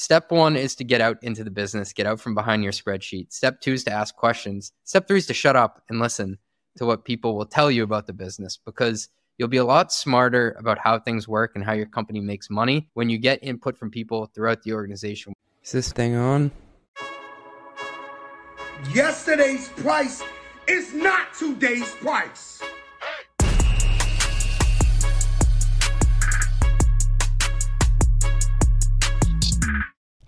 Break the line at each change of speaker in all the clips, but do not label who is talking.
Step one is to get out into the business, get out from behind your spreadsheet. Step two is to ask questions. Step three is to shut up and listen to what people will tell you about the business because you'll be a lot smarter about how things work and how your company makes money when you get input from people throughout the organization. Is this thing on?
Yesterday's price is not today's price.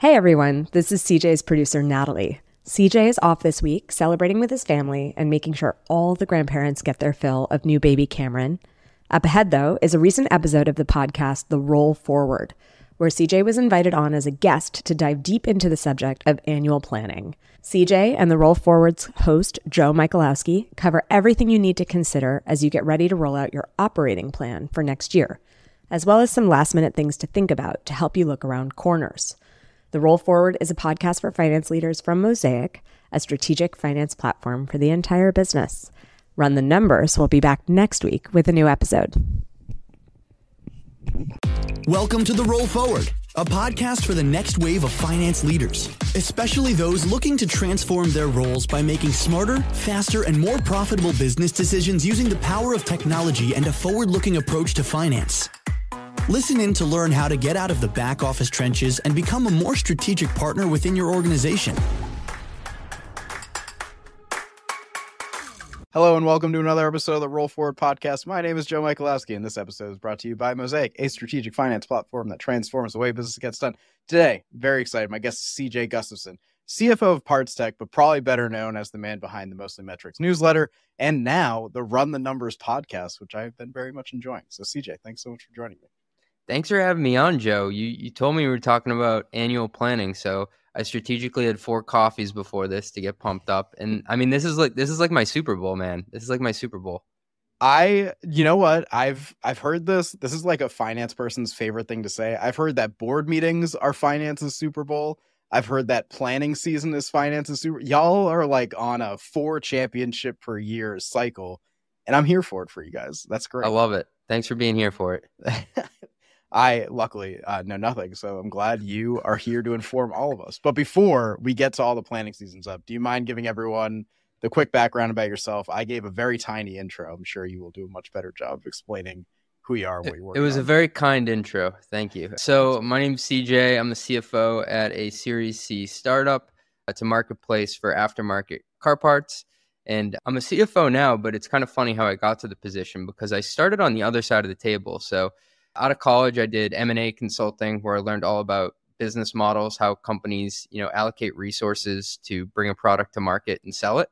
Hey everyone, this is CJ's producer Natalie. CJ is off this week celebrating with his family and making sure all the grandparents get their fill of new baby Cameron. Up ahead, though, is a recent episode of the podcast The Role Forward, where CJ was invited on as a guest to dive deep into the subject of annual planning. CJ and The Role Forward's host, Joe Michalowski, cover everything you need to consider as you get ready to roll out your operating plan for next year, as well as some last minute things to think about to help you look around corners. The Role Forward is a podcast for finance leaders from Mosaic, a strategic finance platform for the entire business. Run the numbers. We'll be back next week with a new episode.
Welcome to The Role Forward, a podcast for the next wave of finance leaders, especially those looking to transform their roles by making smarter, faster, and more profitable business decisions using the power of technology and a forward looking approach to finance. Listen in to learn how to get out of the back office trenches and become a more strategic partner within your organization.
Hello and welcome to another episode of the Role Forward podcast. My name is Joe Michalowski, and this episode is brought to you by Mosaic, a strategic finance platform that transforms the way business gets done. Today, very excited. My guest is CJ Gustafson, CFO of PartsTech, but probably better known as the man behind the Mostly Metrics newsletter and now the Run the Numbers podcast, which I've been very much enjoying. So, CJ, thanks so much for joining me.
Thanks for having me on, Joe. You you told me we were talking about annual planning, so I strategically had four coffees before this to get pumped up. And I mean, this is like this is like my Super Bowl, man. This is like my Super Bowl.
I you know what? I've I've heard this. This is like a finance person's favorite thing to say. I've heard that board meetings are finance's Super Bowl. I've heard that planning season is finance's Super. Y'all are like on a four championship per year cycle, and I'm here for it for you guys. That's great.
I love it. Thanks for being here for it.
I luckily uh, know nothing, so I'm glad you are here to inform all of us. But before we get to all the planning seasons up, do you mind giving everyone the quick background about yourself? I gave a very tiny intro. I'm sure you will do a much better job of explaining who you are, what you work.
It was
on.
a very kind intro. Thank you. So my name's CJ. I'm the CFO at a Series C startup. It's a marketplace for aftermarket car parts. And I'm a CFO now, but it's kind of funny how I got to the position because I started on the other side of the table. So out of college, I did M&A consulting where I learned all about business models, how companies, you know, allocate resources to bring a product to market and sell it.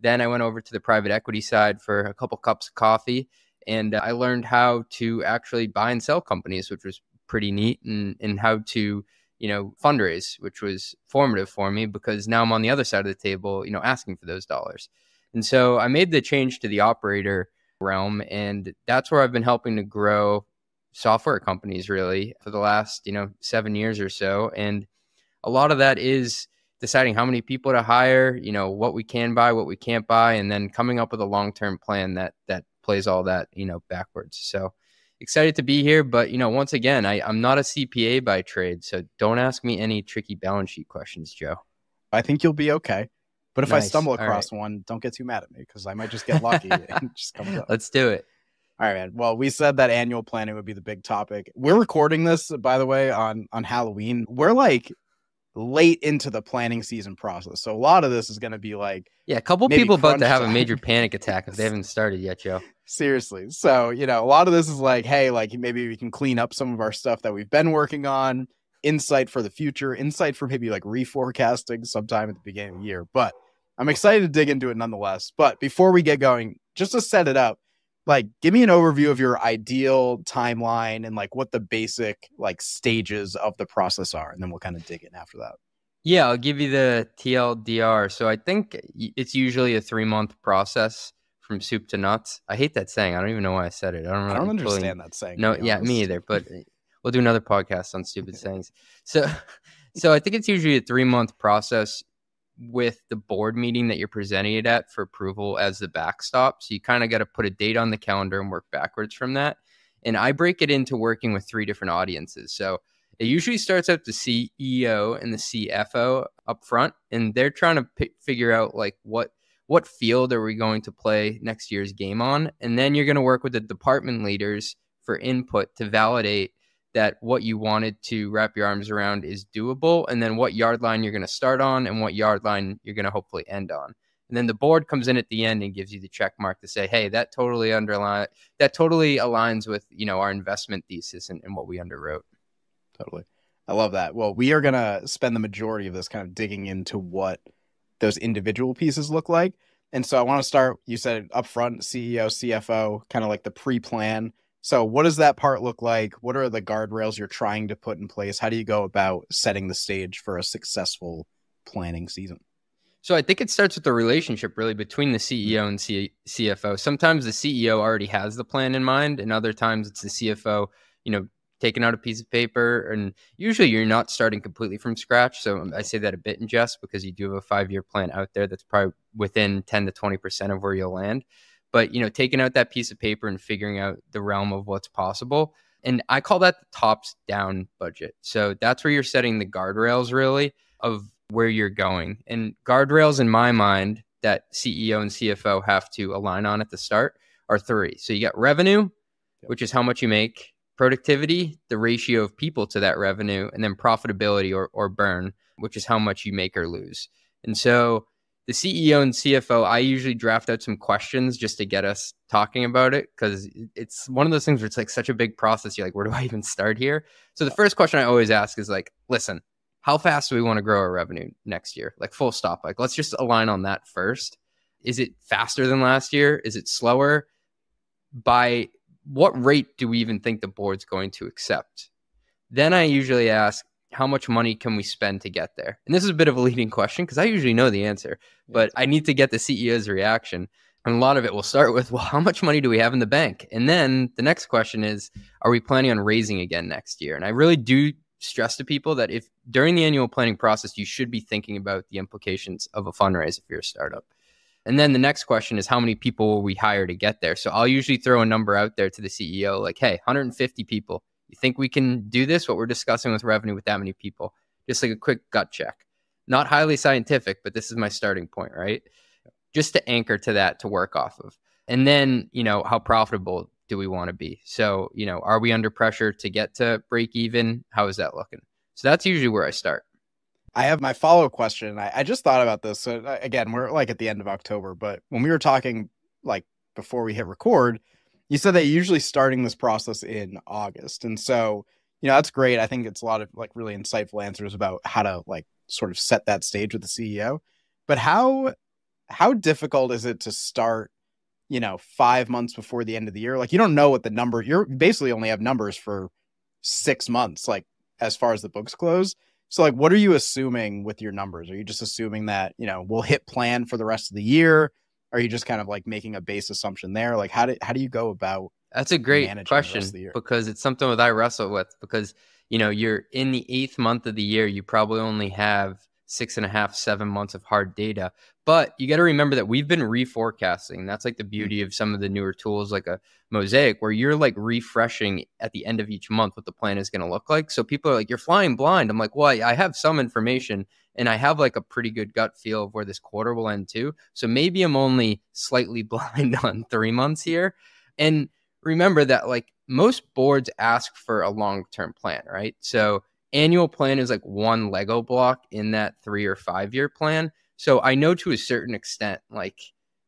Then I went over to the private equity side for a couple cups of coffee and I learned how to actually buy and sell companies, which was pretty neat and and how to, you know, fundraise, which was formative for me because now I'm on the other side of the table, you know, asking for those dollars. And so I made the change to the operator realm and that's where I've been helping to grow software companies really for the last you know seven years or so and a lot of that is deciding how many people to hire you know what we can buy what we can't buy and then coming up with a long-term plan that that plays all that you know backwards. So excited to be here but you know once again I, i'm not a cpa by trade so don't ask me any tricky balance sheet questions joe.
I think you'll be okay but if
Nice.
i stumble across one don't get too mad at me because i might just get lucky and just come up
let's do it
All right, man. Well, we said that annual planning would be the big topic. We're recording this, by the way, on on Halloween. We're like late into the planning season process, so a lot of this is going to be like
yeah a couple people about to have a major panic attack if they haven't started yet joe
seriously. So you know, a lot of this is like, hey, like maybe we can clean up some of our stuff that we've been working on. Insight for the future, insight for maybe like reforecasting sometime at the beginning of the year. But I'm excited to dig into it nonetheless. But before we get going, just to set it up, like give me an overview of your ideal timeline and like what the basic like stages of the process are, and then we'll kind of dig in after that.
Yeah, I'll give you the TLDR. So I think it's usually a three month process from soup to nuts. I hate that saying. I don't even know why I said it. I don't,
I don't understand that saying.
No, yeah, me either. But we'll do another podcast on stupid sayings. So, so I think it's usually a three month process with the board meeting that you're presenting it at for approval as the backstop. So you kind of got to put a date on the calendar and work backwards from that. And I break it into working with three different audiences. So it usually starts out the CEO and the CFO up front, and they're trying to p- figure out like what what field are we going to play next year's game on, and then you're going to work with the department leaders for input to validate that what you wanted to wrap your arms around is doable, and then what yard line you're going to start on, and what yard line you're going to hopefully end on. And then the board comes in at the end and gives you the check mark to say, hey, that totally underline that totally aligns with you know our investment thesis and, and what we underwrote.
Totally. I love that. Well, we are gonna spend the majority of this kind of digging into what those individual pieces look like. And so I want to start, you said upfront, CEO, CFO, kind of like the pre-plan. So what does that part look like? What are the guardrails you're trying to put in place? How do you go about setting the stage for a successful planning season?
So I think it starts with the relationship really between the mm-hmm. CEO and C- CFO. Sometimes the CEO already has the plan in mind, and other times it's the CFO, you know, taking out a piece of paper. And usually you're not starting completely from scratch. So um, I say that a bit in jest because you do have a five year plan out there that's probably within 10 to 20% of where you'll land. But, you know, taking out that piece of paper and figuring out the realm of what's possible. And I call that the tops down budget. So that's where you're setting the guardrails really of where you're going. And guardrails in my mind that CEO and CFO have to align on at the start are three. So you got revenue, which is how much you make, productivity, the ratio of people to that revenue, and then profitability or, or burn, which is how much you make or lose. And so the CEO and CFO, I usually draft out some questions just to get us talking about it because it's one of those things where it's like such a big process. You're like, where do I even start here? So the first question I always ask is like, listen, how fast do we want to grow our revenue next year? Like full stop. Like let's just align on that first. Is it faster than last year? Is it slower? By what rate do we even think the board's going to accept? Then I usually ask, how much money can we spend to get there? And this is a bit of a leading question because I usually know the answer, but I need to get the CEO's reaction. And a lot of it will start with, well, how much money do we have in the bank? And then the next question is, are we planning on raising again next year? And I really do stress to people that if during the annual planning process, you should be thinking about the implications of a fundraise if you're a startup. And then the next question is how many people will we hire to get there? So I'll usually throw a number out there to the CEO like, hey, 150 people. You think we can do this? What we're discussing with revenue with that many people? Just like a quick gut check. Not highly scientific, but this is my starting point, right? Just to anchor to that to work off of. And then, you know, how profitable do we want to be? So, you know, are we under pressure to get to break even? How is that looking? So that's usually where I start.
I have my follow question. I, I, just thought about this. So uh, again, we're like at the end of October, but when we were talking like before we hit record, you said that usually starting this process in August. And so, you know, that's great. I think it's a lot of like really insightful answers about how to like sort of set that stage with the CEO. But how how difficult is it to start you know, five months before the end of the year. Like you don't know what the number you're basically only have numbers for six months, like as far as the books close. So like what are you assuming with your numbers? Are you just assuming that, you know, we'll hit plan for the rest of the year? Are you just kind of like making a base assumption there? Like how do how do you go about
that's a great question because it's something that I wrestle with because you know you're in the eighth month of the year you probably only have six and a half, seven months of hard data. But you got to remember that we've been reforecasting. That's like the mm-hmm. beauty of some of the newer tools like a Mosaic, where you're like refreshing at the end of each month what the plan is going to look like. So people are like, you're flying blind. I'm like, well, I have some information and I have like a pretty good gut feel of where this quarter will end too. So maybe I'm only slightly blind on three months here. And remember that like most boards ask for a long term plan, right? So annual plan is like one Lego block in that three or five year plan. So I know to a certain extent, like,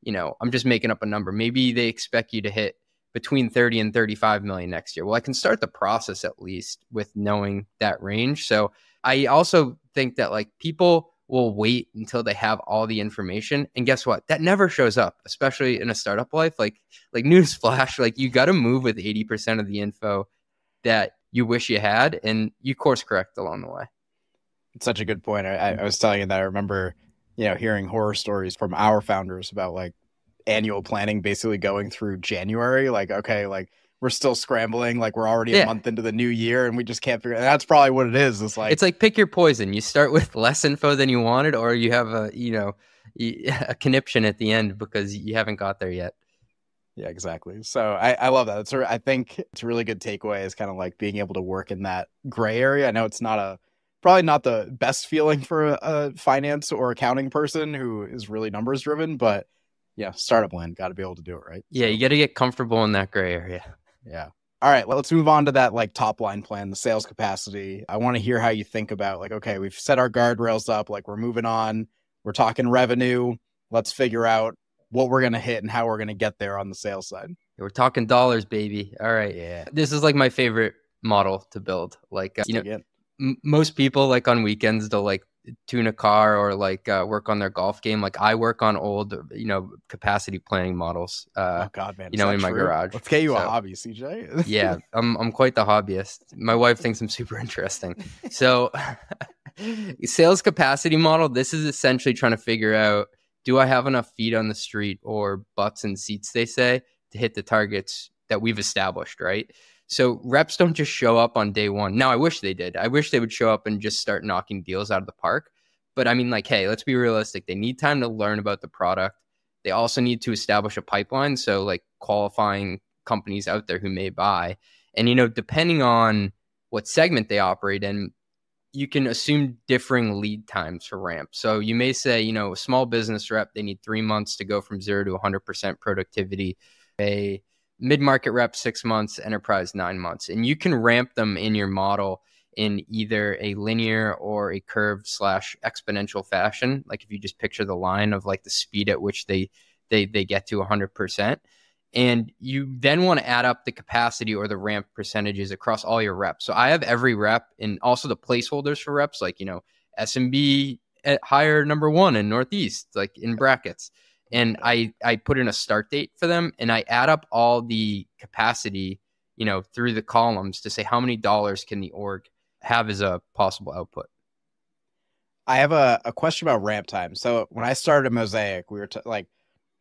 you know, I'm just making up a number. Maybe they expect you to hit between 30 and 35 million next year. Well, I can start the process at least with knowing that range. So I also think that like people will wait until they have all the information. And guess what? That never shows up, especially in a startup life. Like like newsflash, like you got to move with 80% of the info that you wish you had, and you course correct along the way.
It's such a good point. I, I was telling you that I remember, you know, hearing horror stories from our founders about like annual planning basically going through January. Like, okay, like we're still scrambling, like we're already yeah. a month into the new year and we just can't figure. That's probably what it is. It's like
it's like pick your poison. You start with less info than you wanted, or you have a you know a conniption at the end because you haven't got there yet.
Yeah, exactly. So I, I love that. It's a, I think it's a really good takeaway is kind of like being able to work in that gray area. I know it's not a probably not the best feeling for a, a finance or accounting person who is really numbers driven, but yeah, startup land got to be able to do it, right?
Yeah, you got to get comfortable in that gray area.
Yeah. All right, well, let's move on to that like top line plan, the sales capacity. I want to hear how you think about like, okay, we've set our guardrails up, like we're moving on, we're talking revenue. Let's figure out what we're gonna hit and how we're gonna get there on the sales side.
We're talking dollars, baby. All right.
Yeah.
This is like my favorite model to build. Like, uh, you know. M- most people like on weekends they'll like tune a car or like uh, work on their golf game. Like I work on old, you know, capacity planning models. Uh,
oh God, man.
you know, in my
true?
garage.
Let's get you a hobby, CJ.
yeah, I'm I'm quite the hobbyist. My wife thinks I'm super interesting. So, sales capacity model. This is essentially trying to figure out: Do I have enough feet on the street or butts and seats? They say to hit the targets that we've established, right? So reps don't just show up on day one. Now I wish they did. I wish they would show up and just start knocking deals out of the park. But I mean, like, hey, let's be realistic. They need time to learn about the product. They also need to establish a pipeline. So, like, qualifying companies out there who may buy. And, you know, depending on what segment they operate in, you can assume differing lead times for ramp. So, you may say, you know, a small business rep, they need three months to go from zero to 100% productivity. A mid market rep, six months, enterprise, nine months. And you can ramp them in your model in either a linear or a curved slash exponential fashion. Like if you just picture the line of like the speed at which they they they get to 100%. And you then want to add up the capacity or the ramp percentages across all your reps. So I have every rep and also the placeholders for reps, like, you know, SMB at higher number one in Northeast, like in brackets. And I, I put in a start date for them and I add up all the capacity, you know, through the columns to say how many dollars can the org have as a possible output.
I have a, a question about ramp time. So when I started Mosaic, we were t- like,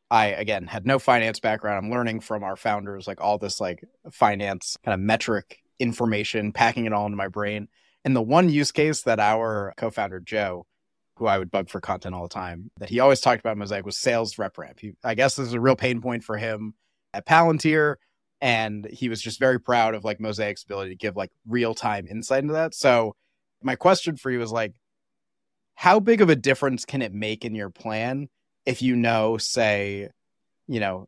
I again had no finance background. I'm learning from our founders, like all this like finance kind of metric information, packing it all into my brain. And the one use case that our co-founder Joe, who I would bug for content all the time, that he always talked about Mosaic was sales rep ramp. He, I guess this is a real pain point for him at Palantir, and he was just very proud of like Mosaic's ability to give like real time insight into that. So my question for you is like, how big of a difference can it make in your plan if you know, say, you know,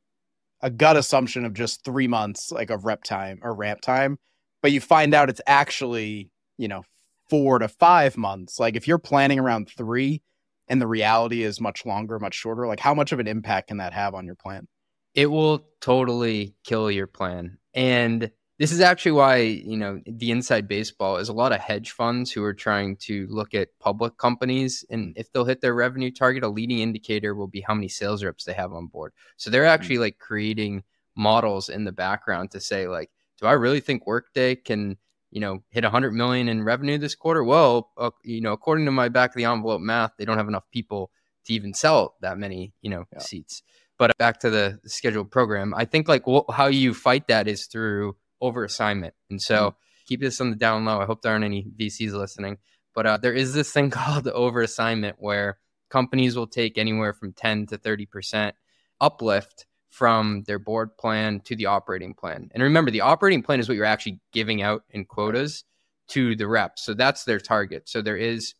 a gut assumption of just three months like of rep time or ramp time, but you find out it's actually, you know, four to five months. Like if you're planning around three and the reality is much longer, much shorter, like how much of an impact can that have on your plan?
It will totally kill your plan. And this is actually why, you know, the inside baseball is a lot of hedge funds who are trying to look at public companies. And if they'll hit their revenue target, a leading indicator will be how many sales reps they have on board. So they're hmm. actually like creating models in the background to say, like, do I really think Workday can, you know, hit 100 million in revenue this quarter? Well, uh, you know, according to my back of the envelope math, they don't have enough people to even sell that many, you know,
Yeah.
seats. But back to the scheduled program, I think like wh- how you fight that is through over assignment. And so keep this on the down low. I hope there aren't any VCs listening, but uh, there is this thing called over assignment where companies will take anywhere from 10 to 30% uplift from their board plan to the operating plan. And remember, the operating plan is what you're actually giving out in quotas to the reps. So that's their target. So there is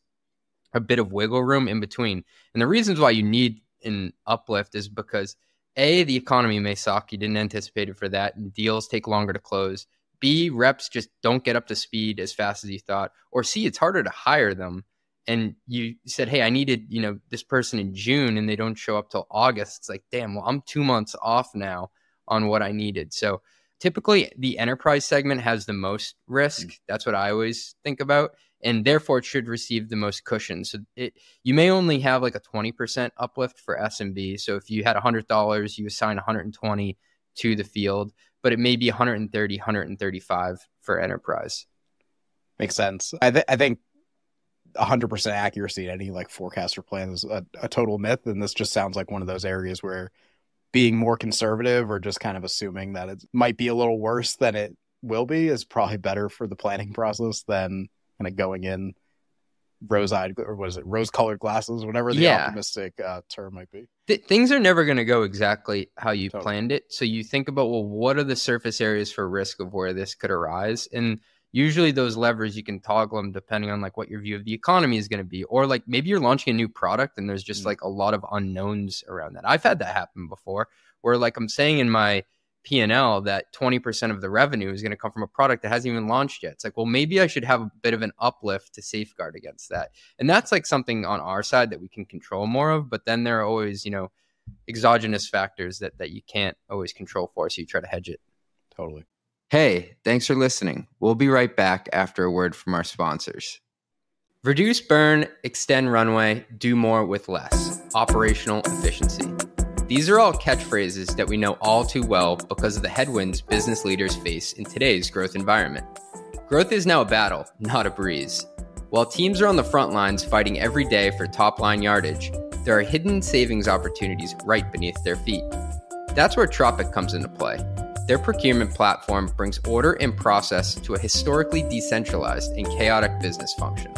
a bit of wiggle room in between. And the reasons why you need an uplift is because A, the economy may suck. You didn't anticipate it for that. And deals take longer to close. B, reps just don't get up to speed as fast as you thought. Or C, it's harder to hire them. And you said, hey, I needed, you know, this person in June and they don't show up till August. It's like, damn, well, I'm two months off now on what I needed. So typically the enterprise segment has the most risk. Mm. That's what I always think about. And therefore it should receive the most cushion. So it you may only have like a 20% uplift for SMB. So if you had $100, you assign 120 to the field, but it may be 130, 135 for enterprise.
Makes sense. I, th- I think 100% accuracy in any like forecaster plan is a, a total myth. And this just sounds like one of those areas where being more conservative or just kind of assuming that it might be a little worse than it will be is probably better for the planning process than kind of going in rose-eyed or was it rose-colored glasses, whatever the
Yeah.
optimistic uh, term might be.
Th- things are never going to go exactly how you
Totally.
planned it. So you think about, well, what are the surface areas for risk of where this could arise? And usually those levers you can toggle them depending on like what your view of the economy is going to be, or like maybe you're launching a new product and there's just
Mm.
like a lot of unknowns around that. I've had that happen before, where like I'm saying in my P&L that 20% of the revenue is going to come from a product that hasn't even launched yet. It's like, well, maybe I should have a bit of an uplift to safeguard against that. And that's like something on our side that we can control more of, but then there are always, you know, exogenous factors that that you can't always control for, so you try to hedge it.
Totally.
Hey, thanks for listening. We'll be right back after a word from our sponsors. Reduce burn, extend runway, do more with less. Operational efficiency. These are all catchphrases that we know all too well because of the headwinds business leaders face in today's growth environment. Growth is now a battle, not a breeze. While teams are on the front lines fighting every day for top line yardage, there are hidden savings opportunities right beneath their feet. That's where Tropic comes into play. Their procurement platform brings order and process to a historically decentralized and chaotic business function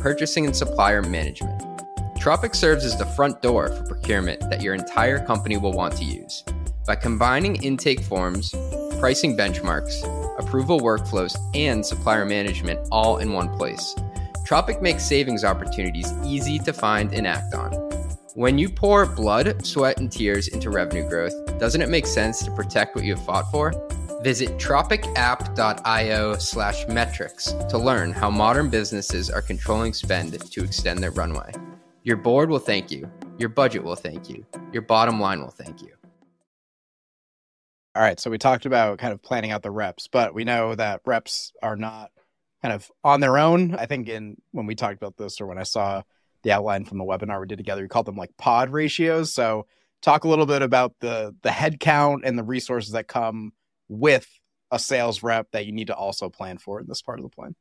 purchasing and supplier management. Tropic serves as the front door for procurement that your entire company will want to use. By combining intake forms, pricing benchmarks, approval workflows, and supplier management all in one place, Tropic makes savings opportunities easy to find and act on. When you pour blood, sweat, and tears into revenue growth, doesn't it make sense to protect what you have fought for? Visit tropicapp.io slash metrics to learn how modern businesses are controlling spend to extend their runway. Your board will thank you. Your budget will thank you. Your bottom line will thank you.
All right, so we talked about kind of planning out the reps, but we know that reps are not kind of on their own. I think in when we talked about this or when I saw the outline from the webinar we did together, we called them like pod ratios. So talk a little bit about the the head count and the resources that come with a sales rep that you need to also plan for in this part of the plan.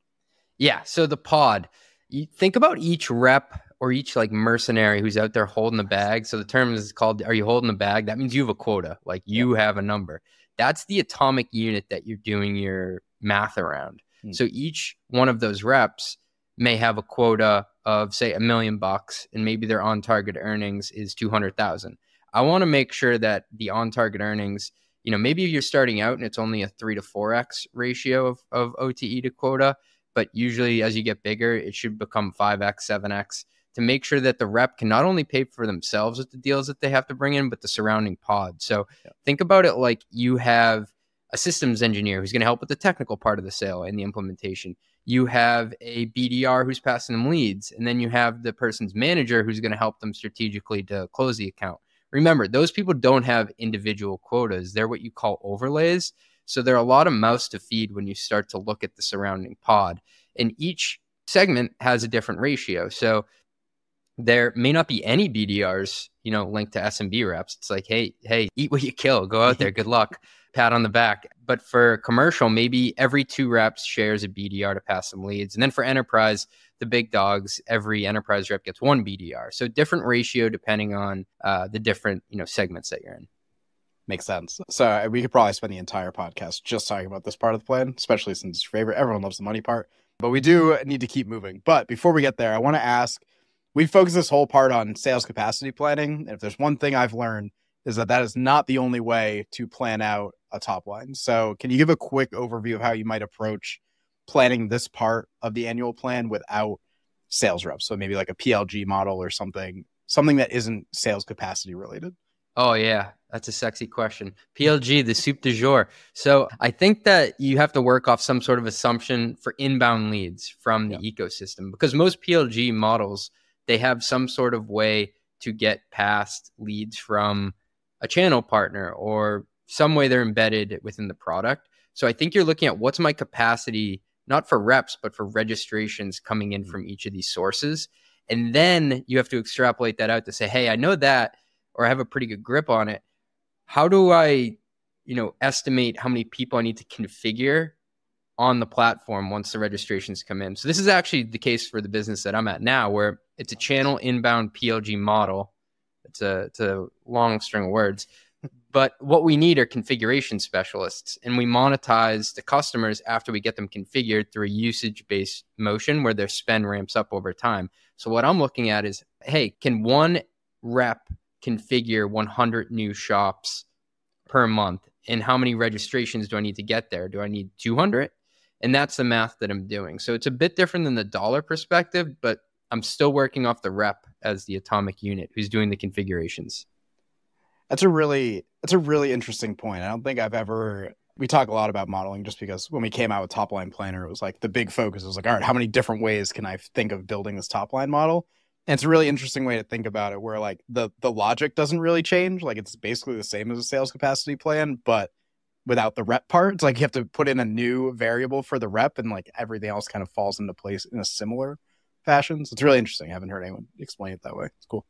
Yeah. So the pod, you think about each rep or each like mercenary who's out there holding the bag. So the term is called Are you holding the bag? That means you have a quota, like you have a number. That's the atomic unit that you're doing your math around.
Hmm.
So each one of those reps may have a quota of say a million bucks and maybe their on target earnings is 200,000. I want to make sure that the on target earnings, you know, maybe you're starting out and it's only a 3 to 4x ratio of of OTE to quota, but usually as you get bigger, it should become 5x, 7x to make sure that the rep can not only pay for themselves with the deals that they have to bring in, but the surrounding pod. So
Yeah.
think about it like you have a systems engineer who's going to help with the technical part of the sale and the implementation. You have a BDR who's passing them leads, and then you have the person's manager who's going to help them strategically to close the account. Remember, those people don't have individual quotas. They're what you call overlays. So there are a lot of mouths to feed when you start to look at the surrounding pod. And each segment has a different ratio. So there may not be any BDRs, you know, linked to SMB reps. It's like, hey, hey, eat what you kill. Go out there. Good luck. Pat on the back. But for commercial, maybe every two reps shares a BDR to pass some leads. And then for enterprise, the big dogs, every enterprise rep gets one BDR. So different ratio depending on uh, the different, you know, segments that you're in.
Makes sense. So uh, we could probably spend the entire podcast just talking about this part of the plan, especially since it's your favorite. Everyone loves the money part, but we do need to keep moving. But before we get there, I want to ask we focus this whole part on sales capacity planning. And if there's one thing I've learned, is that that is not the only way to plan out a top line. So, can you give a quick overview of how you might approach planning this part of the annual plan without sales reps? So, maybe like a PLG model or something, something that isn't sales capacity related.
Oh yeah, that's a sexy question. PLG, the soup du jour. So I think that you have to work off some sort of assumption for inbound leads from the ecosystem because most PLG models they have some sort of way to get past leads from a channel partner or some way they're embedded within the product. So I think you're looking at what's my capacity not for reps but for registrations coming in hmm. from each of these sources. And then you have to extrapolate that out to say, "Hey, I know that or I have a pretty good grip on it. How do I, you know, estimate how many people I need to configure on the platform once the registrations come in? So this is actually the case for the business that I'm at now, where it's a channel inbound PLG model. It's a it's a long string of words, But what we need are configuration specialists, and we monetize the customers after we get them configured through a usage based motion where their spend ramps up over time. So, what I'm looking at is hey, can one rep configure 100 new shops per month? And how many registrations do I need to get there? Do I need 200? And that's the math that I'm doing. So, it's a bit different than the dollar perspective, but I'm still working off the rep as the atomic unit who's doing the configurations.
That's a really that's a really interesting point. I don't think I've ever we talk a lot about modeling just because when we came out with top line planner, it was like the big focus was like, all right, how many different ways can I think of building this top line model? And it's a really interesting way to think about it where like the the logic doesn't really change. Like it's basically the same as a sales capacity plan, but without the rep part. It's like you have to put in a new variable for the rep and like everything else kind of falls into place in a similar fashion. So it's really interesting. I haven't heard anyone explain it that way. It's cool.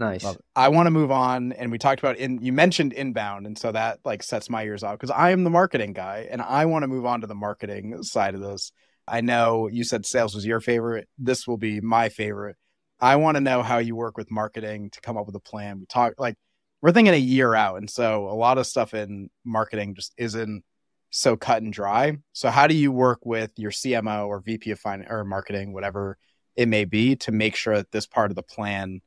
Nice.
I want to move on, and we talked about in. You mentioned inbound, and so that like sets my ears off because I am the marketing guy, and I want to move on to the marketing side of this. I know you said sales was your favorite. This will be my favorite. I want to know how you work with marketing to come up with a plan. We talk like we're thinking a year out, and so a lot of stuff in marketing just isn't so cut and dry. So how do you work with your CMO or VP of finance or marketing, whatever it may be, to make sure that this part of the plan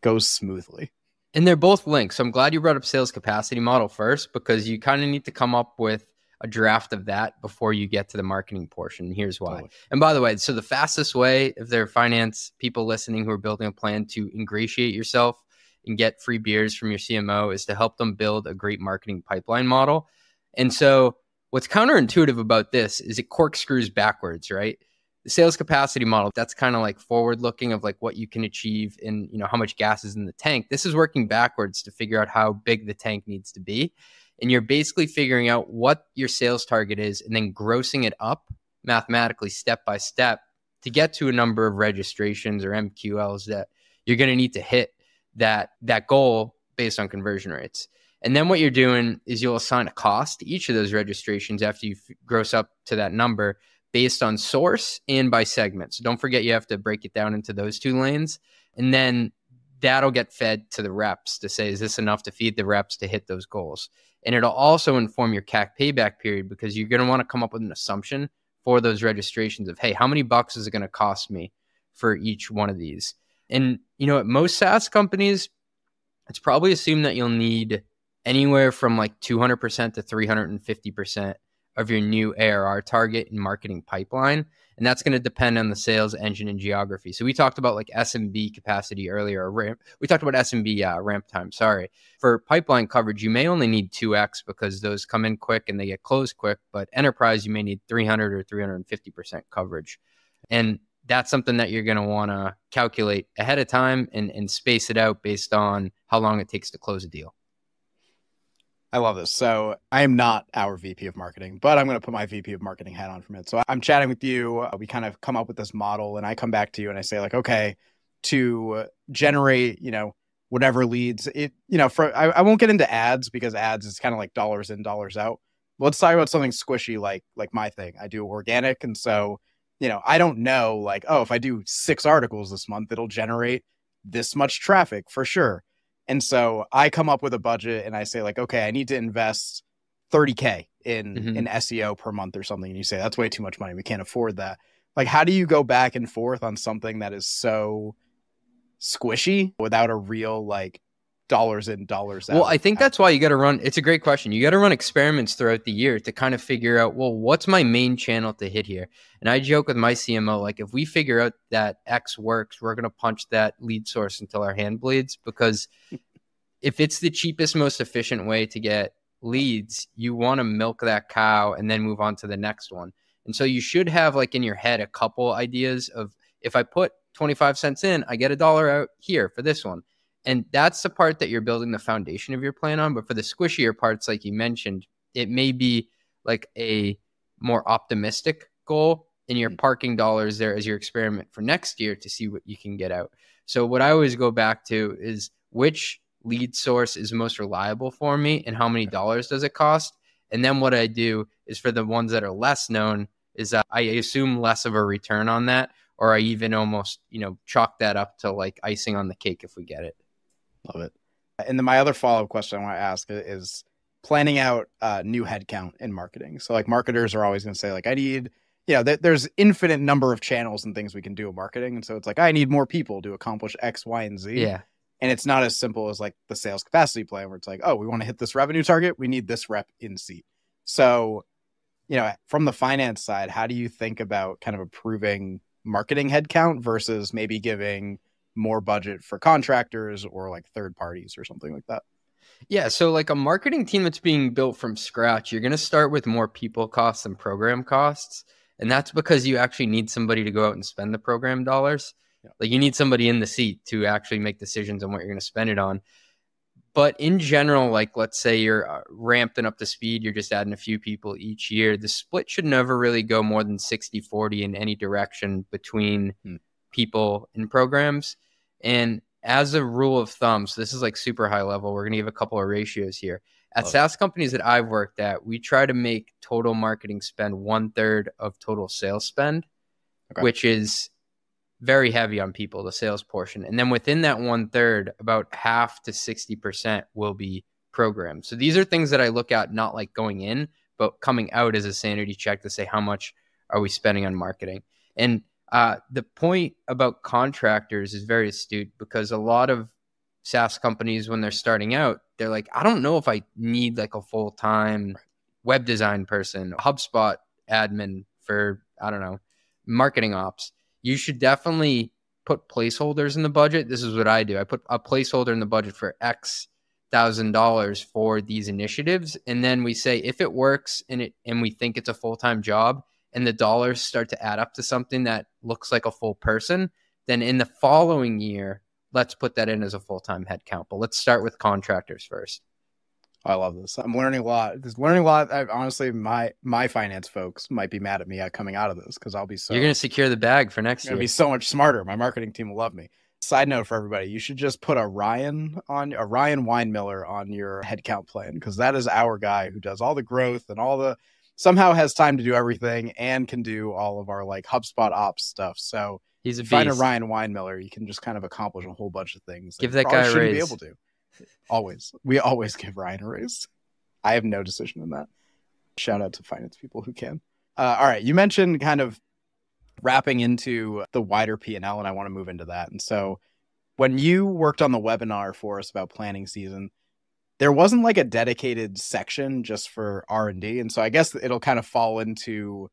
goes smoothly.
And they're both linked. So I'm glad you brought up sales capacity model first because you kind of need to come up with a draft of that before you get to the marketing portion. Here's why. Totally. And by the way, so the fastest way, if there are finance people listening who are building a plan to ingratiate yourself and get free beers from your CMO, is to help them build a great marketing pipeline model. And so what's counterintuitive about this is it corkscrews backwards, right? The sales capacity model that's kind of like forward looking of like what you can achieve in you know how much gas is in the tank. This is working backwards to figure out how big the tank needs to be. And you're basically figuring out what your sales target is and then grossing it up mathematically step by step to get to a number of registrations or mqls that you're going to need to hit that that goal based on conversion rates. And then what you're doing is you'll assign a cost to each of those registrations after you gross up to that number based on source and by segment. So don't forget you have to break it down into those two lanes. And then that'll get fed to the reps to say, is this enough to feed the reps to hit those goals? And it'll also inform your CAC payback period because you're going to want to come up with an assumption for those registrations of, hey, how many bucks is it going to cost me for each one of these? And, you know, at most SaaS companies, it's probably assumed that you'll need anywhere from like 200% to 350% of your new ARR target and marketing pipeline. And that's going to depend on the sales engine and geography. So we talked about like SMB capacity earlier. Ramp. We talked about SMB ramp time. Sorry. For pipeline coverage, you may only need 2x because those come in quick and they get closed quick. But enterprise, you may need 300 or 350% coverage. And that's something that you're going to want to calculate ahead of time and, and space it out based on how long it takes to close a deal.
I love this. So I am not our VP of marketing, but I'm going to put my VP of marketing hat on from it. So I'm chatting with you. Uh, we kind of come up with this model, and I come back to you and I say like, okay, to generate, you know, whatever leads it, you know, for I, I won't get into ads because ads is kind of like dollars in, dollars out. let's talk about something squishy like like my thing. I do organic, and so you know, I don't know like, oh, if I do six articles this month, it'll generate this much traffic for sure. And so I come up with a budget and I say like, okay, I need to invest 30k in mm-hmm. in SEO per month or something. And you say that's way too much money. We can't afford that. Like, how do you go back and forth on something that is so squishy without a real like dollars in dollars
out. Well, I think that's why you got to run. It's a great question. You got to run experiments throughout the year to kind of figure out, well, what's my main channel to hit here? And I joke with my CMO, like if we figure out that X works, we're going to punch that lead source until our hand bleeds because if it's the cheapest, most efficient way to get leads, you want to milk that cow and then move on to the next one. And so you should have like in your head a couple ideas of if I put 25 cents in, I get a dollar out here for this one and that's the part that you're building the foundation of your plan on. But for the squishier parts, like you mentioned, it may be like a more optimistic goal and you're mm. parking dollars there as your experiment for next year to see what you can get out. So what I always go back to is which lead source is most reliable for me and how many dollars does it cost? And then what I do is for the ones that are less known is that I assume less of a return on that or I even almost, you know, chalk that up to like icing on the cake if we get it.
Love it. And then my other follow up question I want to ask is planning out uh, new headcount in marketing. So like marketers are always going to say like I need you know th- there's infinite number of channels and things we can do in marketing, and so it's like I need more people to accomplish X, Y, and Z.
Yeah.
And it's not as simple as like the sales capacity plan where it's like, oh, we want to hit this revenue target, we need this rep in seat. So, you know, from the finance side, how do you think about kind of approving marketing headcount versus maybe giving more budget for contractors or like third parties or something like that?
Yeah, so like a marketing team that's being built from scratch, you're going to start with more people costs and program costs. And that's because you actually need somebody to go out and spend the program dollars. Yeah. Like you need somebody in the seat to actually make decisions on what you're going to spend it on. But in general, like let's say you're uh, ramping up the speed, you're just adding a few people each year. The split should never really go more than 60 40 in any direction between hmm. people and programs. And as a rule of thumb, so this is like super high level, we're going to give a couple of ratios here. At oh. SaaS companies that I've worked at, we try to make total marketing spend one third of total sales spend, okay. which is very heavy on people, the sales portion. And then within that one third, about half to 60% will be programs. So these are things that I look at not like going in, but coming out as a sanity check to say how much are we spending on marketing. And uh, the point about contractors is very astute because a lot of SaaS companies, when they're starting out, they're like, I don't know if I need like a full time web design person, HubSpot admin for, I don't know, marketing ops. You should definitely put placeholders in the budget. This is what I do. I put a placeholder in the budget for X thousand dollars for these initiatives. And then we say if it works and it and we think it's a full time job, and the dollars start to add up to something that looks like a full person, then in the following year, let's put that in as a full time headcount. But let's start with contractors first.
I love this. I'm learning a lot. Just learning a lot. I, honestly, my my finance folks might be mad at me coming out of this because I'll be so.
You're going to secure the bag for next year.
Be so much smarter. My marketing team will love me. Side note for everybody: you should just put a Ryan on a Ryan Weinmiller on your headcount plan because that is our guy who does all the growth and all the somehow has time to do everything and can do all of our like HubSpot ops stuff. So
he's a
find a Ryan Weinmiller, you can just kind of accomplish a whole bunch of things.
Give that guy a raise. Be able to.
Always, we always give Ryan a raise. I have no decision in that. Shout out to finance people who can. Uh, all right, you mentioned kind of wrapping into the wider P and L, and I want to move into that. And so, when you worked on the webinar for us about planning season, there wasn't like a dedicated section just for r&d and so i guess it'll kind of fall into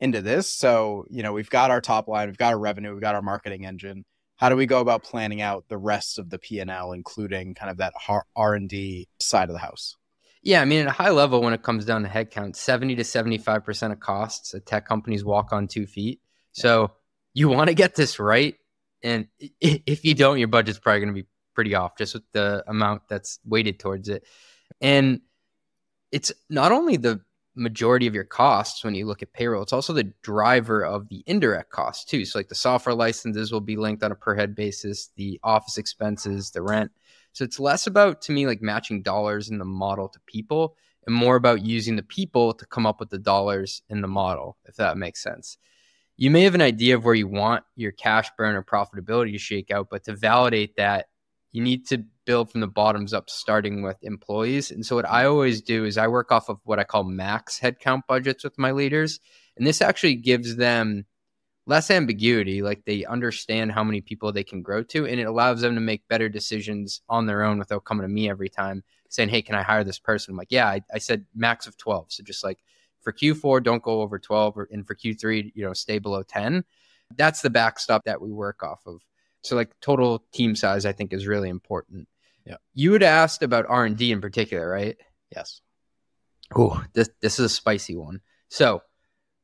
into this. So you know we've got our top line we've got our revenue we've got our marketing engine. How do we go about planning out the rest of the p&l including kind of that r&d side of the house?
Yeah i mean at a high level when it comes down to headcount 70 to 75% of costs at tech companies walk on two feet. So you want to get this right and if you don't your budget's probably going to be pretty off just with the amount that's weighted towards it. And it's not only the majority of your costs when you look at payroll, it's also the driver of the indirect costs too. So, like the software licenses will be linked on a per head basis, the office expenses, the rent. So, it's less about to me like matching dollars in the model to people and more about using the people to come up with the dollars in the model, if that makes sense. You may have an idea of where you want your cash burn or profitability to shake out, but to validate that, you need to build from the bottoms up, starting with employees. And so, what I always do is I work off of what I call max headcount budgets with my leaders. And this actually gives them less ambiguity. Like they understand how many people they can grow to, and it allows them to make better decisions on their own without coming to me every time saying, Hey, can I hire this person? I'm like, Yeah, I, I said max of 12. So, just like for Q4, don't go over 12, or, and for Q3, you know, stay below 10. That's the backstop that we work off of. So like total team size, I think is really important.
Yeah.
You had asked about R and D in particular, right?
Yes.
Oh, this this is a spicy one. So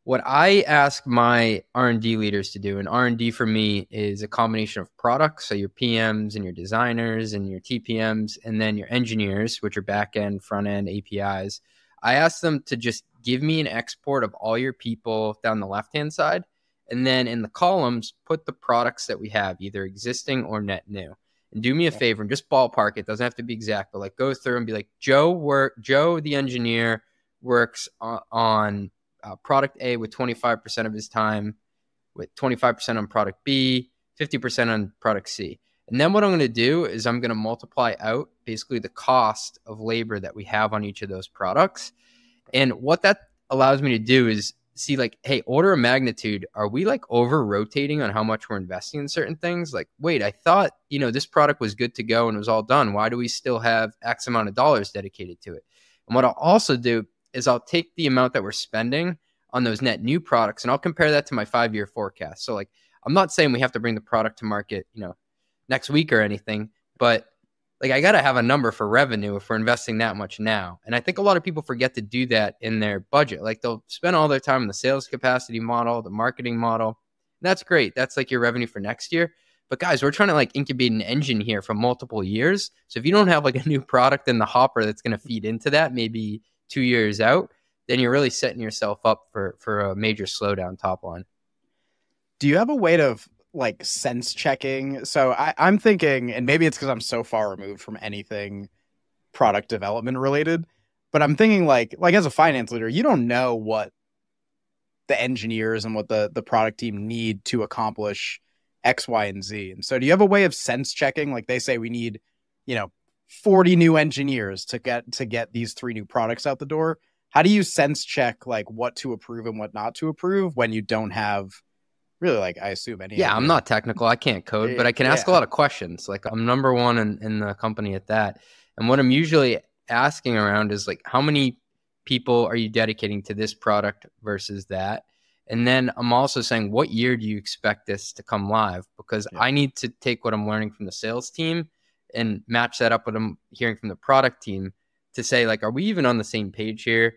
what I ask my R&D leaders to do and R&D for me is a combination of products so your PMs and your designers and your TPMs and then your engineers which are back end front end APIs I ask them to just give me an export of all your people down the left hand side and then in the columns, put the products that we have, either existing or net new. And do me a favor and just ballpark it. Doesn't have to be exact, but like go through and be like, Joe work. Joe, the engineer, works on, on uh, product A with 25% of his time, with 25% on product B, 50% on product C. And then what I'm going to do is I'm going to multiply out basically the cost of labor that we have on each of those products. And what that allows me to do is see like, hey, order of magnitude, are we like over rotating on how much we're investing in certain things? Like, wait, I thought, you know, this product was good to go and it was all done. Why do we still have X amount of dollars dedicated to it? And what I'll also do is I'll take the amount that we're spending on those net new products and I'll compare that to my five year forecast. So like I'm not saying we have to bring the product to market, you know, next week or anything, but like I got to have a number for revenue if we're investing that much now. And I think a lot of people forget to do that in their budget. Like they'll spend all their time in the sales capacity model, the marketing model. That's great. That's like your revenue for next year. But guys, we're trying to like incubate an engine here for multiple years. So if you don't have like a new product in the hopper that's going to feed into that, maybe two years out, then you're really setting yourself up for for a major slowdown top line.
Do you have a way to like sense checking? So I, I'm thinking, and maybe it's because I'm so far removed from anything product development related, but I'm thinking like like as a finance leader, you don't know what the engineers and what the the product team need to accomplish X, Y, and Z. And so do you have a way of sense checking? Like they say we need, you know, 40 new engineers to get to get these three new products out the door. How do you sense check like what to approve and what not to approve when you don't have really like I assume any
Yeah, I'm not technical. I can't code, but I can ask yeah. a lot of questions. Like I'm number one in, in the company at that. And what I'm usually asking around is like how many people are you dedicating to this product versus that? And then I'm also saying, what year do you expect this to come live? Because yeah. I need to take what I'm learning from the sales team and match that up with what I'm hearing from the product team to say, like, are we even on the same page here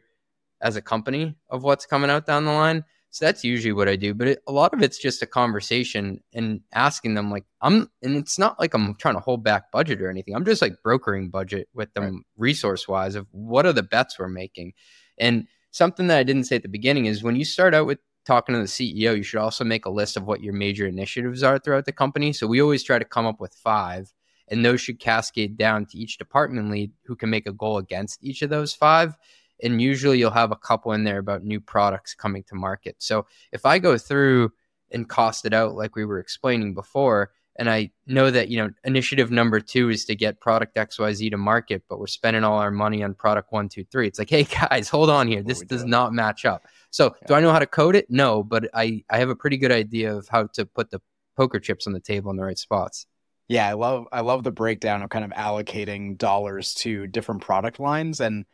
as a company of what's coming out down the line? So that's usually what I do. But it, a lot of it's just a conversation and asking them, like, I'm, and it's not like I'm trying to hold back budget or anything. I'm just like brokering budget with them right. resource wise of what are the bets we're making. And something that I didn't say at the beginning is when you start out with talking to the CEO, you should also make a list of what your major initiatives are throughout the company. So we always try to come up with five, and those should cascade down to each department lead who can make a goal against each of those five. And usually you'll have a couple in there about new products coming to market. So if I go through and cost it out like we were explaining before, and I know that, you know, initiative number two is to get product XYZ to market, but we're spending all our money on product one, two, three. It's like, hey guys, hold on here. This does not match up. So yeah. do I know how to code it? No, but I, I have a pretty good idea of how to put the poker chips on the table in the right spots.
Yeah, I love I love the breakdown of kind of allocating dollars to different product lines. And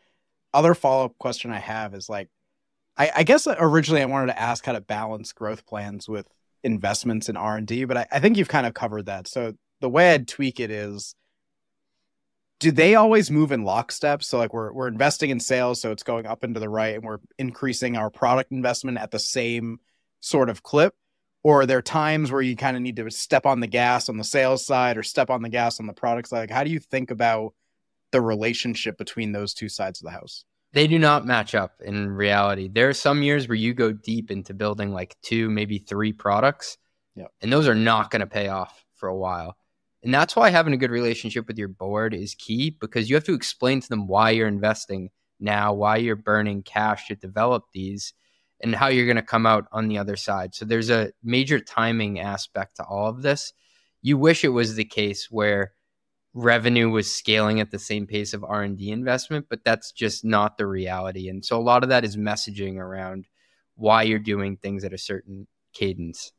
other follow up question I have is like, I, I guess originally I wanted to ask how to balance growth plans with investments in r&d but I, I, think you've kind of covered that. So the way i'd tweak it is do they always move in lockstep? So like we're, we're investing in sales so it's going up into the right and we're increasing our product investment at the same sort of clip? Or are there times where you kind of need to step on the gas on the sales side or step on the gas on the product side? Like how do you think about the relationship between those two sides of the house
they do not match up in reality. There are some years where you go deep into building like two, maybe three products,
yeah.
and those are not going to pay off for a while. And that's why having a good relationship with your board is key because you have to explain to them why you're investing now, why you're burning cash to develop these, and how you're going to come out on the other side. So there's a major timing aspect to all of this. You wish it was the case where revenue was scaling at the same pace of R&D investment, but that's just not the reality. And so a lot of that is messaging around why you're doing things at a certain cadence.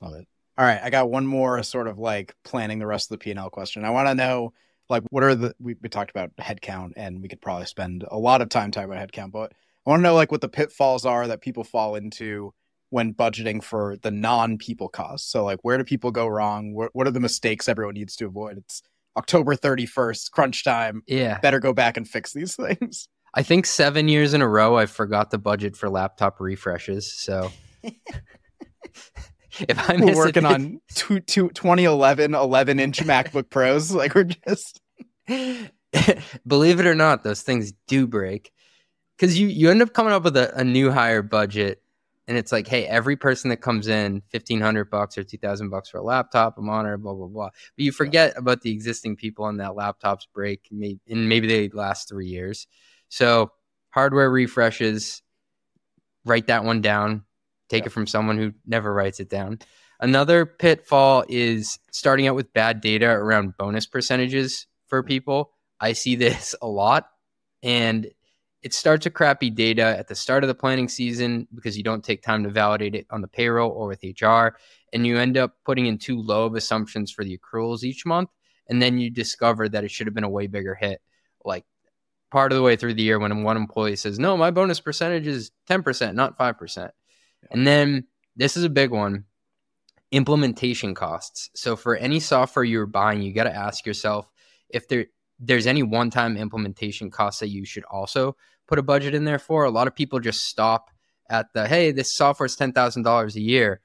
Love it. All right, I got one more sort of like planning the rest of the P&L question. I want to know like what are the we, we talked about headcount and we could probably spend a lot of time talking about headcount, but I want to know like what the pitfalls are that people fall into when budgeting for the non-people costs. So like where do people go wrong? What, what are the mistakes everyone needs to avoid? It's October 31st, crunch time.
Yeah.
Better go back and fix these things.
I think seven years in a row, I forgot the budget for laptop refreshes. So
if I'm we're working on two, two, 2011 11 inch MacBook Pros, like we're just.
Believe it or not, those things do break because you, you end up coming up with a, a new higher budget and it's like, hey, every person that comes in, fifteen hundred bucks or two thousand bucks for a laptop, a monitor, blah blah blah. But you forget about the existing people on that laptop's break, and maybe they last three years. So hardware refreshes, write that one down. Take yeah. it from someone who never writes it down. Another pitfall is starting out with bad data around bonus percentages for people. I see this a lot. And it starts with crappy data at the start of the planning season because you don't take time to validate it on the payroll or with HR. And you end up putting in too low of assumptions for the accruals each month. And then you discover that it should have been a way bigger hit. Like part of the way through the year when one employee says, No, my bonus percentage is 10%, not 5%. Yeah. And then this is a big one implementation costs. So for any software you're buying, you got to ask yourself if there there's any one-time implementation costs that you should also put a budget in there for. A lot of people just stop at the hey, this software is ten thousand dollars a year,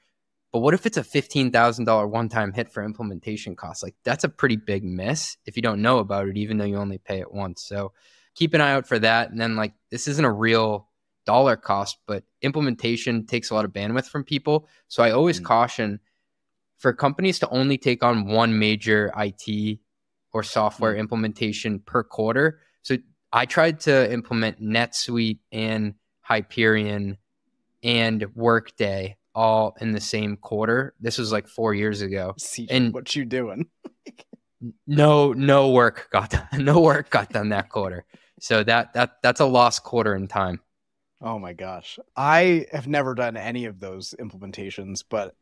but what if it's a fifteen thousand dollar one-time hit for implementation costs? Like that's a pretty big miss if you don't know about it, even though you only pay it once. So keep an eye out for that. And then like this isn't a real dollar cost, but implementation takes a lot of bandwidth from people. So I always mm. caution for companies to only take on one major IT or software mm. implementation per quarter. So I tried to implement NetSuite and Hyperion and Workday all in the same quarter. This was like four years ago.
See, and what you doing?
no, no work got done. No work got done that quarter. So that that that's a lost quarter in time.
Oh my gosh. I have never done any of those implementations, but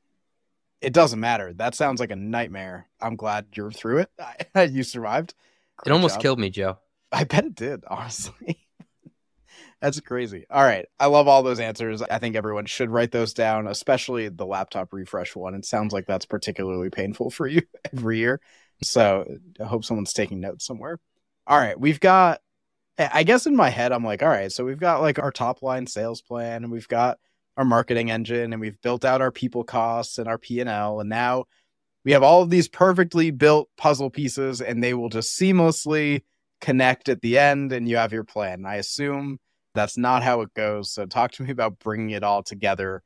it doesn't matter. That sounds like a nightmare. I'm glad you're through it. you survived.
Great it almost job. killed me, Joe.
I bet it did, honestly. That's crazy. All right. I love all those answers. I think everyone should write those down, especially the laptop refresh one. It sounds like that's particularly painful for you every year. So I hope someone's taking notes somewhere. All right. We've got, I guess in my head, I'm like, all right. So we've got like our top line sales plan and we've got our marketing engine and we've built out our people costs and our P&L and now we have all of these perfectly built puzzle pieces and they will just seamlessly connect at the end and you have your plan. I assume that's not how it goes. So talk to me about bringing it all together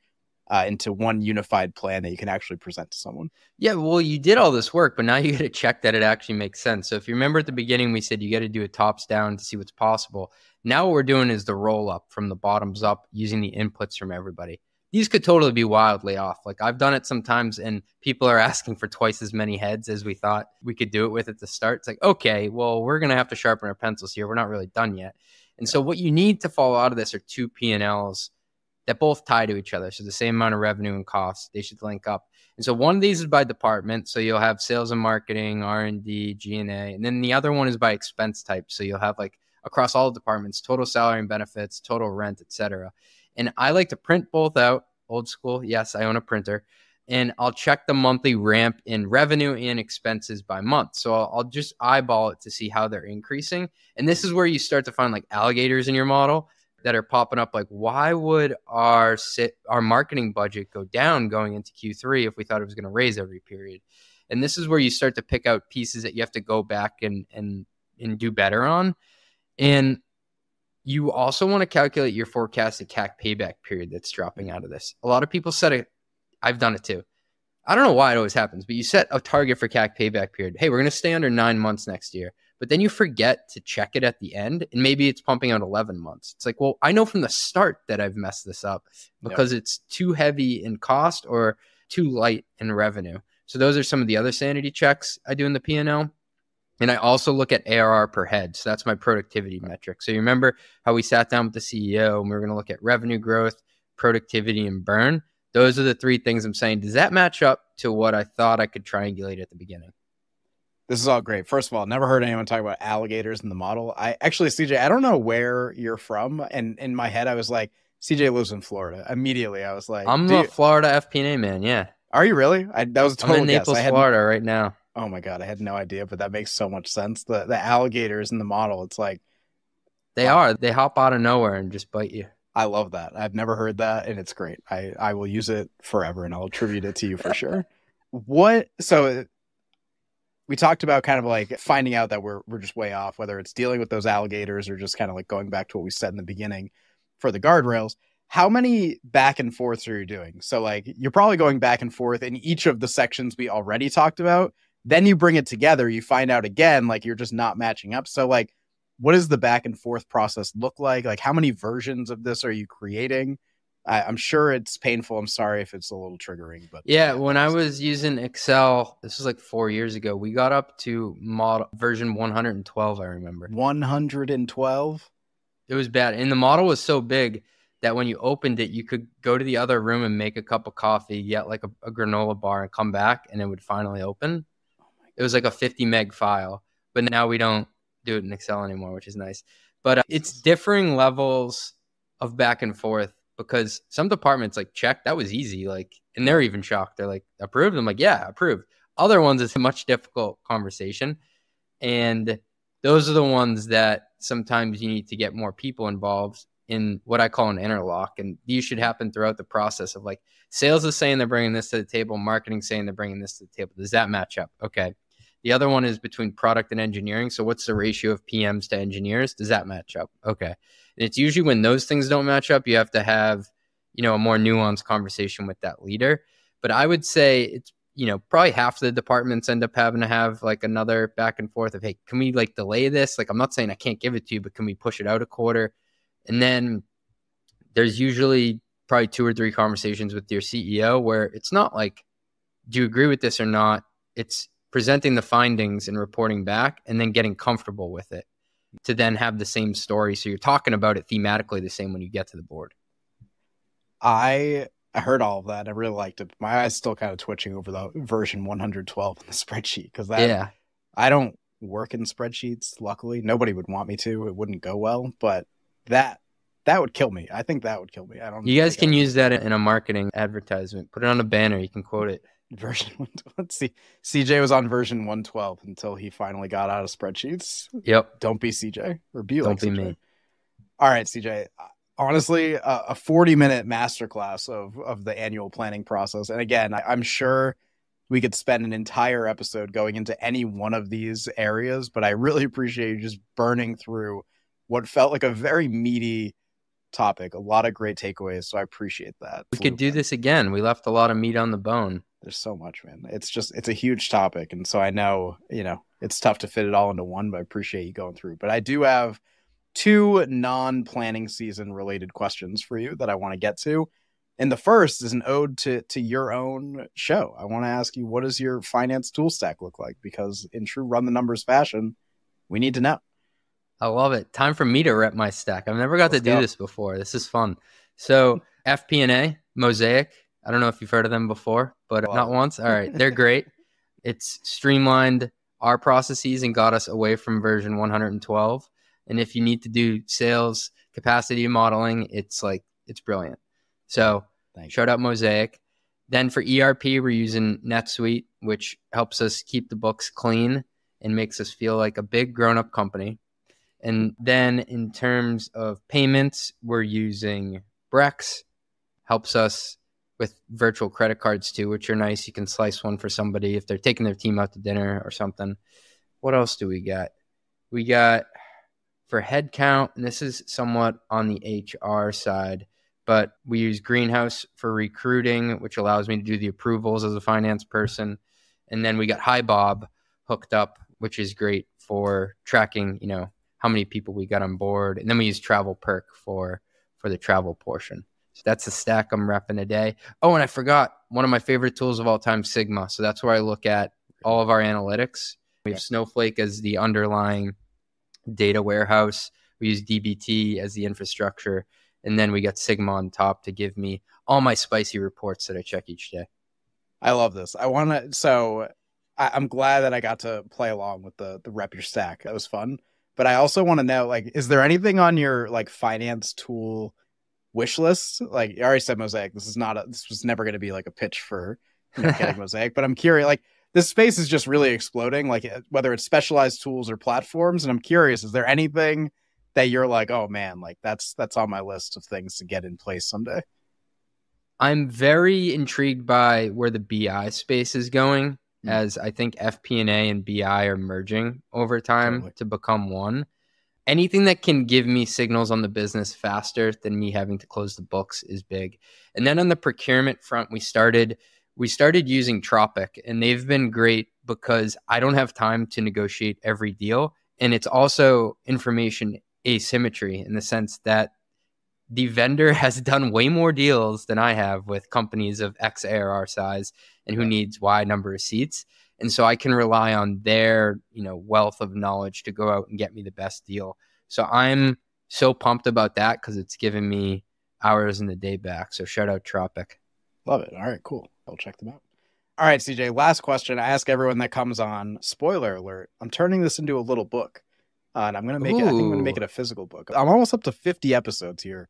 uh, into one unified plan that you can actually present to someone.
Yeah, well, you did all this work, but now you got to check that it actually makes sense. So if you remember at the beginning, we said you got to do a tops down to see what's possible. Now what we're doing is the roll up from the bottoms up using the inputs from everybody. These could totally be wildly off. Like I've done it sometimes and people are asking for twice as many heads as we thought we could do it with at the start. It's like, okay, well, we're going to have to sharpen our pencils here. We're not really done yet. And so what you need to follow out of this are two P&Ls that both tie to each other. So the same amount of revenue and cost, they should link up. And so one of these is by department. So you'll have sales and marketing, R&D, G&A. And then the other one is by expense type. So you'll have like across all departments, total salary and benefits, total rent, etc. And I like to print both out, old school. Yes, I own a printer. And I'll check the monthly ramp in revenue and expenses by month. So I'll, I'll just eyeball it to see how they're increasing. And this is where you start to find like alligators in your model that are popping up like why would our sit our marketing budget go down going into Q3 if we thought it was going to raise every period and this is where you start to pick out pieces that you have to go back and and and do better on and you also want to calculate your forecasted CAC payback period that's dropping out of this. A lot of people set it. I've done it too. I don't know why it always happens, but you set a target for CAC payback period. Hey, we're going to stay under nine months next year. But then you forget to check it at the end, and maybe it's pumping out 11 months. It's like, well, I know from the start that I've messed this up because yep. it's too heavy in cost or too light in revenue. So those are some of the other sanity checks I do in the P&L. And I also look at ARR per head. So that's my productivity metric. So you remember how we sat down with the CEO and we were going to look at revenue growth, productivity, and burn. Those are the three things I'm saying. Does that match up to what I thought I could triangulate at the beginning?
This is all great. First of all, never heard anyone talk about alligators in the model. I actually, CJ, I don't know where you're from. And in my head, I was like, CJ lives in Florida. Immediately, I was like,
I'm a Florida FP&A man. Yeah.
Are you really? I, that was a total
I'm in Naples, Florida, right now.
Oh my god, I had no idea, but that makes so much sense. The the alligators in the model, it's like
they wow. are. They hop out of nowhere and just bite you.
I love that. I've never heard that, and it's great. I I will use it forever, and I'll attribute it to you for sure. what? So uh, we talked about kind of like finding out that we're we're just way off, whether it's dealing with those alligators or just kind of like going back to what we said in the beginning for the guardrails. How many back and forths are you doing? So like you're probably going back and forth in each of the sections we already talked about, then you bring it together, you find out again, like you're just not matching up. So, like, what does the back and forth process look like? Like, how many versions of this are you creating? I, I'm sure it's painful. I'm sorry if it's a little triggering, but
Yeah, when I was using Excel, this was like four years ago. We got up to model version 112. I remember
112.
it was bad, and the model was so big that when you opened it, you could go to the other room and make a cup of coffee, get like a, a granola bar, and come back, and it would finally open. It was like a 50 meg file, but now we don't do it in Excel anymore, which is nice. But uh, it's differing levels of back and forth because some departments like check that was easy, like, and they're even shocked. They're like approved. I'm like, yeah, approved. Other ones it's a much difficult conversation, and those are the ones that sometimes you need to get more people involved in what I call an interlock. And these should happen throughout the process of like sales is saying they're bringing this to the table, marketing saying they're bringing this to the table. Does that match up? Okay. The other one is between product and engineering. So what's the ratio of PMs to engineers? Does that match up? Okay. And it's usually when those things don't match up, you have to have, you know, a more nuanced conversation with that leader. But I would say it's you know, probably half the departments end up having to have like another back and forth of, hey, can we like delay this? Like, I'm not saying I can't give it to you, but can we push it out a quarter? And then there's usually probably two or three conversations with your CEO where it's not like, do you agree with this or not? It's presenting the findings and reporting back and then getting comfortable with it to then have the same story. So you're talking about it thematically the same when you get to the board.
I I heard all of that. I really liked it. My eyes still kind of twitching over the version 112 in the spreadsheet because that
yeah.
I don't work in spreadsheets. Luckily, nobody would want me to. It wouldn't go well, but that that would kill me. I think that would kill me. I don't.
You guys can use that in a marketing advertisement. Put it on a banner. You can quote it.
Version. 112. Let's see. CJ was on version 112 until he finally got out of spreadsheets.
Yep.
Don't be CJ or be
Don't
like
be
CJ.
me.
All right, CJ. Uh, honestly, a, a 40 minute masterclass of of the annual planning process. And again, I, I'm sure we could spend an entire episode going into any one of these areas, but I really appreciate you just burning through what felt like a very meaty topic. A lot of great takeaways, so I appreciate that.
We could do this again. We left a lot of meat on the bone.
There's so much, man. It's just it's a huge topic, and so I know you know it's tough to fit it all into one, but I appreciate you going through. But I do have two non-planning season related questions for you that I want to get to. And the first is an ode to to your own show. I want to ask you, what does your finance tool stack look like? Because in true run the numbers fashion, we need to know.
I love it. Time for me to rep my stack. I've never got
Let's
to do
go.
this before. This is fun. So FP&A, Mosaic. I don't know if you've heard of them before, but
Love
not once. All right, they're great. it's streamlined our processes and got us away from version 112. And if you need to do sales capacity modeling, it's like it's brilliant. So shout out Mosaic. Then for ERP, we're using NetSuite, which helps us keep the books clean and makes us feel like a big grown up company. And then in terms of payments, we're using Brex, helps us with virtual credit cards too, which are nice. You can slice one for somebody if they're taking their team out to dinner or something. What else do we got? We got for headcount, and this is somewhat on the HR side, but we use Greenhouse for recruiting, which allows me to do the approvals as a finance person. And then we got HiBob hooked up, which is great for tracking, you know, how many people we got on board. And then we use TravelPerk for for the travel portion. That's the stack I'm repping a day. Oh, and I forgot one of my favorite tools of all time, Sigma. So that's where I look at all of our analytics. We have Snowflake as the underlying data warehouse. We use DBT as the infrastructure. And then we got Sigma on top to give me all my spicy reports that I check each day.
I love this. I want to. So I, I'm glad that I got to play along with the the rep your stack. That was fun. But I also want to know, like, is there anything on your like finance tool wish list? Like, you already said Mosaic. This is not a. This was never going to be like a pitch for you know, getting Mosaic. But I'm curious. Like, this space is just really exploding. Like, whether it's specialized tools or platforms. And I'm curious, is there anything that you're like, oh man, like that's that's on my list of things to get in place someday?
I'm very intrigued by where the BI space is going,
Mm.
as I think FP&A and BI are merging over time
Totally.
to become one. Anything that can give me signals on the business faster than me having to close the books is big. And then on the procurement front, we started we started using Tropic, and they've been great because I don't have time to negotiate every deal, and it's also information asymmetry in the sense that the vendor has done way more deals than I have with companies of X ARR size and who needs Y number of seats. And so I can rely on their, you know, wealth of knowledge to go out and get me the best deal. So I'm so pumped about that because it's given me hours in the day back. So shout out Tropic.
Love it. All right, cool. I'll check them out. All right, CJ, last question. I ask everyone that comes on, spoiler alert, I'm turning this into a little book. Uh, and I'm going to make Ooh. it, I think I'm going to make it a physical book. I'm almost up to 50 episodes here.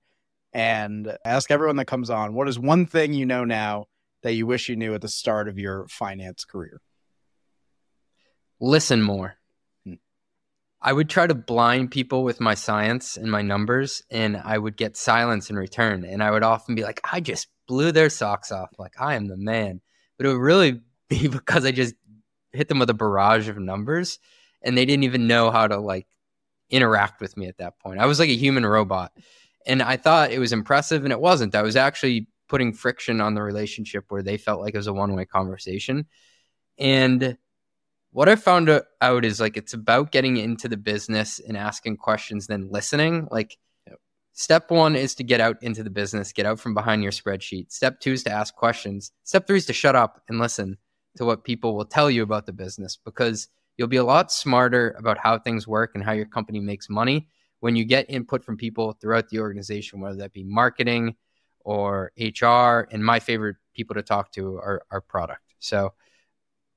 And I ask everyone that comes on, what is one thing you know now that you wish you knew at the start of your finance career?
Listen more. I would try to blind people with my science and my numbers, and I would get silence in return. And I would often be like, I just blew their socks off. Like, I am the man. But it would really be because I just hit them with a barrage of numbers and they didn't even know how to like interact with me at that point. I was like a human robot. And I thought it was impressive and it wasn't. I was actually putting friction on the relationship where they felt like it was a one way conversation. And what I found out is like it's about getting into the business and asking questions, then listening. Like, step one is to get out into the business, get out from behind your spreadsheet. Step two is to ask questions. Step three is to shut up and listen to what people will tell you about the business because you'll be a lot smarter about how things work and how your company makes money when you get input from people throughout the organization, whether that be marketing or HR. And my favorite people to talk to are, are product. So,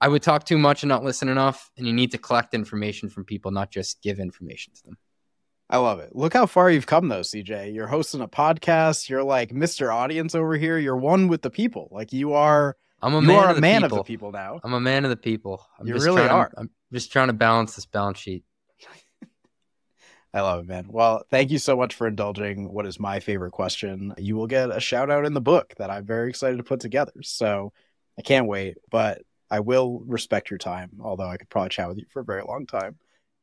I would talk too much and not listen enough. And you need to collect information from people, not just give information to them.
I love it. Look how far you've come, though, CJ. You're hosting a podcast. You're like Mr. Audience over here. You're one with the people. Like you are. I'm a you man, are a of, the man of the people now.
I'm a man of the people. I'm
you really are.
To, I'm just trying to balance this balance sheet.
I love it, man. Well, thank you so much for indulging what is my favorite question. You will get a shout out in the book that I'm very excited to put together. So I can't wait. But I will respect your time, although I could probably chat with you for a very long time.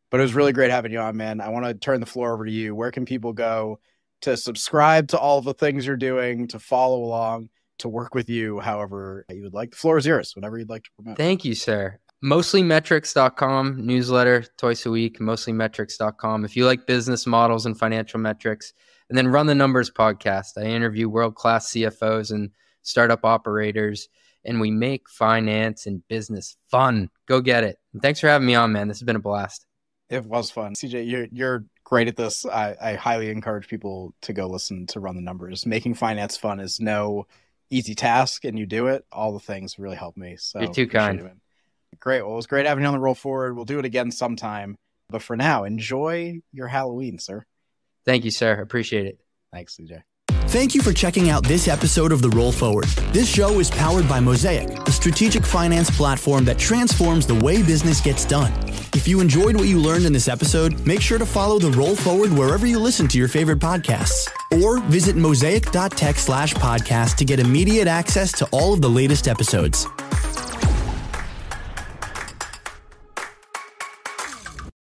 But it was really great having you on, man. I want to turn the floor over to you. Where can people go to subscribe to all the things you're doing, to follow along, to work with you, however you would like? The floor is yours, whatever you'd like to promote.
Thank you, sir. Mostlymetrics.com newsletter twice a week, mostlymetrics.com. If you like business models and financial metrics, and then Run the Numbers podcast. I interview world class CFOs and startup operators and we make finance and business fun. Go get it. And thanks for having me on, man. This has been a blast.
It was fun. CJ, you're you're great at this. I, I highly encourage people to go listen to Run the Numbers. Making finance fun is no easy task, and you do it. All the things really help me. So
you're too kind. It.
Great. Well, it was great having you on the Role Forward. We'll do it again sometime. But for now, enjoy your Halloween, sir.
Thank you, sir. Appreciate it.
Thanks, CJ.
Thank you for checking out this episode of The Role Forward. This show is powered by Mosaic, a strategic finance platform that transforms the way business gets done. If you enjoyed what you learned in this episode, make sure to follow The Role Forward wherever you listen to your favorite podcasts. Or visit mosaic.tech slash podcast to get immediate access to all of the latest episodes.